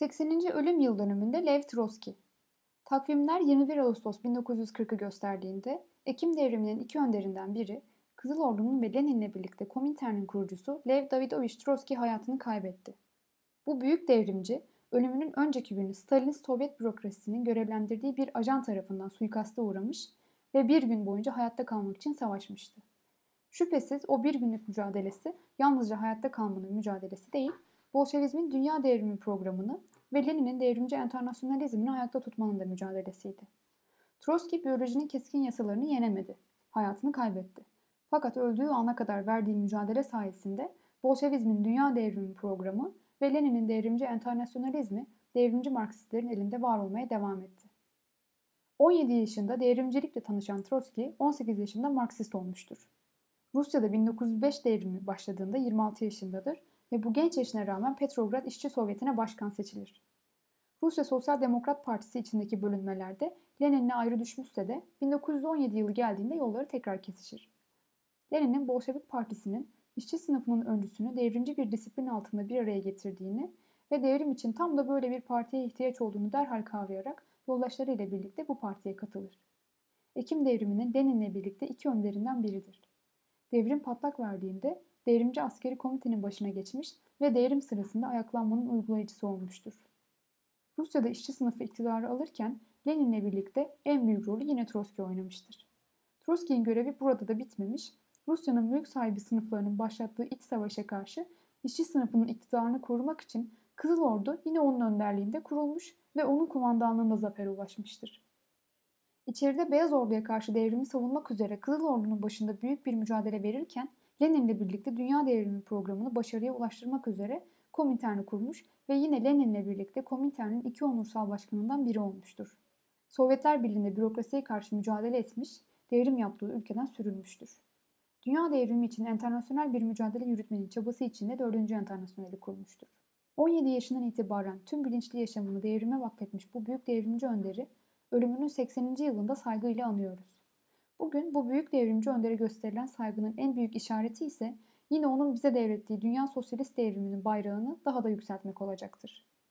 80. ölüm yıl dönümünde Lev Trotsky. Takvimler 21 Ağustos 1940'ı gösterdiğinde Ekim devriminin iki önderinden biri Kızıl Ordu'nun ve Lenin'le birlikte Komintern'in kurucusu Lev Davidovich Trotsky hayatını kaybetti. Bu büyük devrimci ölümünün önceki günü Stalinist Sovyet bürokrasisinin görevlendirdiği bir ajan tarafından suikaste uğramış ve bir gün boyunca hayatta kalmak için savaşmıştı. Şüphesiz o bir günlük mücadelesi yalnızca hayatta kalmanın mücadelesi değil, Bolşevizmin dünya devrimi programını ve Lenin'in devrimci enternasyonalizmini ayakta tutmanın da mücadelesiydi. Trotsky biyolojinin keskin yasalarını yenemedi. Hayatını kaybetti. Fakat öldüğü ana kadar verdiği mücadele sayesinde Bolşevizmin dünya devrimi programı ve Lenin'in devrimci enternasyonalizmi devrimci Marksistlerin elinde var olmaya devam etti. 17 yaşında devrimcilikle tanışan Trotsky 18 yaşında Marksist olmuştur. Rusya'da 1905 devrimi başladığında 26 yaşındadır ve bu genç yaşına rağmen Petrograd İşçi Sovyeti'ne başkan seçilir. Rusya Sosyal Demokrat Partisi içindeki bölünmelerde Lenin'le ayrı düşmüşse de 1917 yılı geldiğinde yolları tekrar kesişir. Lenin'in Bolşevik Partisi'nin işçi sınıfının öncüsünü devrimci bir disiplin altında bir araya getirdiğini ve devrim için tam da böyle bir partiye ihtiyaç olduğunu derhal kavrayarak yoldaşlarıyla birlikte bu partiye katılır. Ekim devriminin Lenin'le birlikte iki önderinden biridir. Devrim patlak verdiğinde devrimci askeri komitenin başına geçmiş ve devrim sırasında ayaklanmanın uygulayıcısı olmuştur. Rusya'da işçi sınıfı iktidarı alırken Lenin'le birlikte en büyük rolü yine Trotsky oynamıştır. Trotsky'nin görevi burada da bitmemiş, Rusya'nın mülk sahibi sınıflarının başlattığı iç savaşa karşı işçi sınıfının iktidarını korumak için Kızıl Ordu yine onun önderliğinde kurulmuş ve onun kumandanlığında zafere ulaşmıştır. İçeride Beyaz Ordu'ya karşı devrimi savunmak üzere Kızıl Ordu'nun başında büyük bir mücadele verirken Lenin'le birlikte Dünya Devrimi programını başarıya ulaştırmak üzere Komintern'i kurmuş ve yine Lenin'le birlikte Komintern'in iki onursal başkanından biri olmuştur. Sovyetler Birliği'nde bürokrasiye karşı mücadele etmiş, devrim yaptığı ülkeden sürülmüştür. Dünya devrimi için internasyonel bir mücadele yürütmenin çabası içinde 4. Enternasyoneli kurmuştur. 17 yaşından itibaren tüm bilinçli yaşamını devrime vakfetmiş bu büyük devrimci önderi ölümünün 80. yılında saygıyla anıyoruz. Bugün bu büyük devrimci öndere gösterilen saygının en büyük işareti ise yine onun bize devrettiği dünya sosyalist devriminin bayrağını daha da yükseltmek olacaktır.